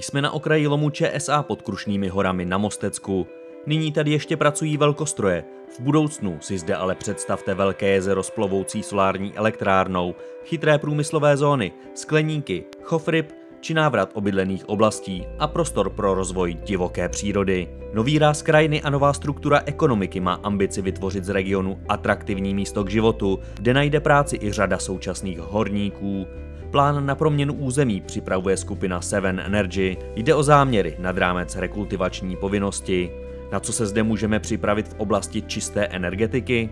Jsme na okraji lomu ČSA pod Krušnými horami na Mostecku. Nyní tady ještě pracují velkostroje. V budoucnu si zde ale představte velké jezero s plovoucí solární elektrárnou, chytré průmyslové zóny, skleníky, chov ryb či návrat obydlených oblastí a prostor pro rozvoj divoké přírody. Nový ráz krajiny a nová struktura ekonomiky má ambici vytvořit z regionu atraktivní místo k životu, kde najde práci i řada současných horníků. Plán na proměnu území připravuje skupina Seven Energy. Jde o záměry nad rámec rekultivační povinnosti. Na co se zde můžeme připravit v oblasti čisté energetiky?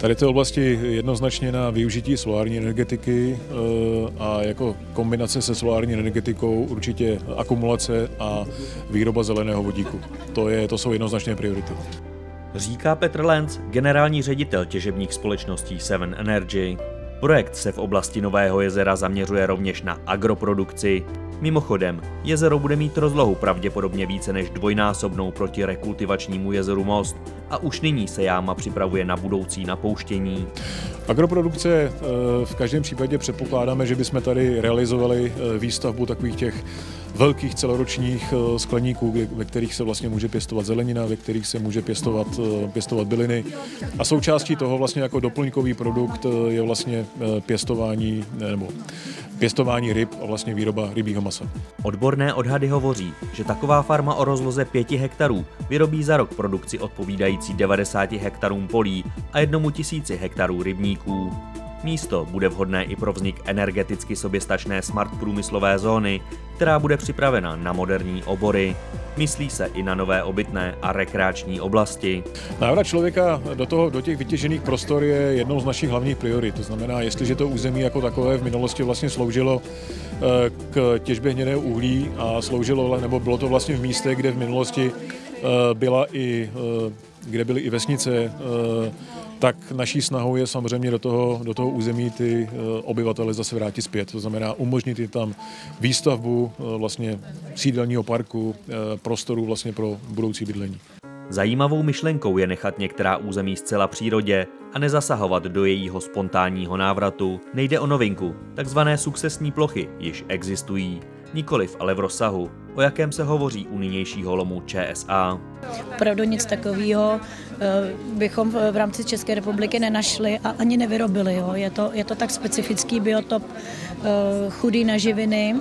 Tady té oblasti jednoznačně na využití solární energetiky eh, a jako kombinace se solární energetikou určitě akumulace a výroba zeleného vodíku. To, je, to jsou jednoznačné priority. Říká Petr Lenz, generální ředitel těžebních společností Seven Energy. Projekt se v oblasti Nového jezera zaměřuje rovněž na agroprodukci. Mimochodem, jezero bude mít rozlohu pravděpodobně více než dvojnásobnou proti rekultivačnímu jezeru Most a už nyní se jáma připravuje na budoucí napouštění. Agroprodukce eh, v každém případě předpokládáme, že bychom tady realizovali eh, výstavbu takových těch velkých celoročních eh, skleníků, ve kterých se vlastně může pěstovat zelenina, ve kterých se může pěstovat, pěstovat byliny. A součástí toho vlastně jako doplňkový produkt je vlastně pěstování nebo pěstování ryb a vlastně výroba rybího masa. Odborné odhady hovoří, že taková farma o rozloze 5 hektarů vyrobí za rok produkci odpovídající 90 hektarům polí a jednomu tisíci hektarů rybníků. Místo bude vhodné i pro vznik energeticky soběstačné smart průmyslové zóny, která bude připravena na moderní obory. Myslí se i na nové obytné a rekreační oblasti. Návrat člověka do, toho, do těch vytěžených prostor je jednou z našich hlavních priorit. To znamená, jestliže to území jako takové v minulosti vlastně sloužilo eh, k těžbě hnědého uhlí a sloužilo, nebo bylo to vlastně v místech, kde v minulosti byla i, eh, kde byly i vesnice, tak naší snahou je samozřejmě do toho, do toho území ty obyvatele zase vrátit zpět. To znamená umožnit jim tam výstavbu vlastně sídelního parku, prostoru vlastně pro budoucí bydlení. Zajímavou myšlenkou je nechat některá území zcela přírodě a nezasahovat do jejího spontánního návratu. Nejde o novinku, takzvané sukcesní plochy již existují, nikoliv ale v rozsahu, o jakém se hovoří u nynějšího lomu ČSA. Opravdu nic takového eh, bychom v rámci České republiky nenašli a ani nevyrobili. Jo. Je, to, je to tak specifický biotop eh, chudý na živiny,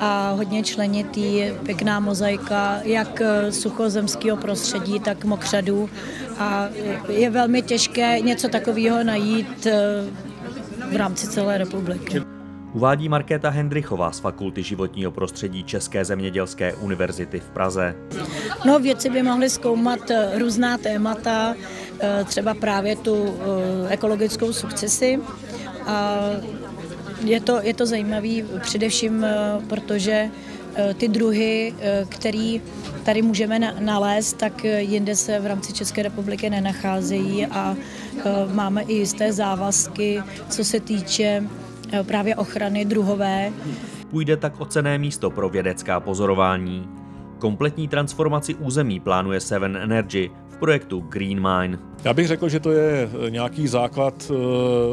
a hodně členitý, pěkná mozaika, jak suchozemského prostředí, tak mokřadů a je velmi těžké něco takového najít eh, v rámci celé republiky. Uvádí Markéta Hendrichová z Fakulty životního prostředí České zemědělské univerzity v Praze. No, věci by mohly zkoumat eh, různá témata, eh, třeba právě tu ekologickou sukcesi. A je to, je to zajímavý především, eh, protože eh, ty druhy, eh, který tady můžeme nalézt, tak jinde se v rámci České republiky nenacházejí a máme i jisté závazky, co se týče právě ochrany druhové. Půjde tak o cené místo pro vědecká pozorování. Kompletní transformaci území plánuje Seven Energy v projektu Green Mine. Já bych řekl, že to je eh, nějaký základ eh,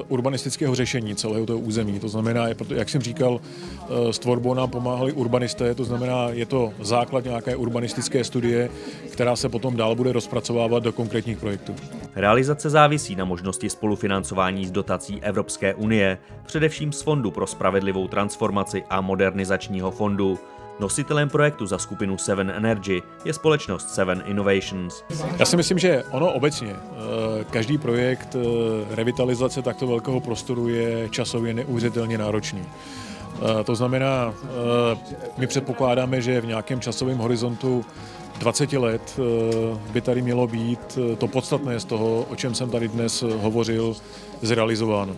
urbanistického řešení celého toho území. To znamená, jak jsem říkal, eh, s tvorbou nám pomáhali urbanisté, to znamená, je to základ nějaké urbanistické studie, která se potom dál bude rozpracovávat do konkrétních projektů. Realizace závisí na možnosti spolufinancování z dotací Evropské unie, především z Fondu pro spravedlivou transformaci a modernizačního fondu. Nositelem projektu za skupinu Seven Energy je společnost Seven Innovations. Já si myslím, že ono obecně, eh, každý projekt eh, revitalizace takto velkého prostoru je časově neuvěřitelně náročný. Eh, to znamená, my předpokládáme, že v nějakém časovém horizontu 20 let by tady mělo být to podstatné z toho, o čem jsem tady dnes hovořil, zrealizováno.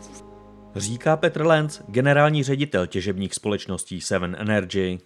Říká Petr Lenz, generální ředitel těžebních společností Seven Energy.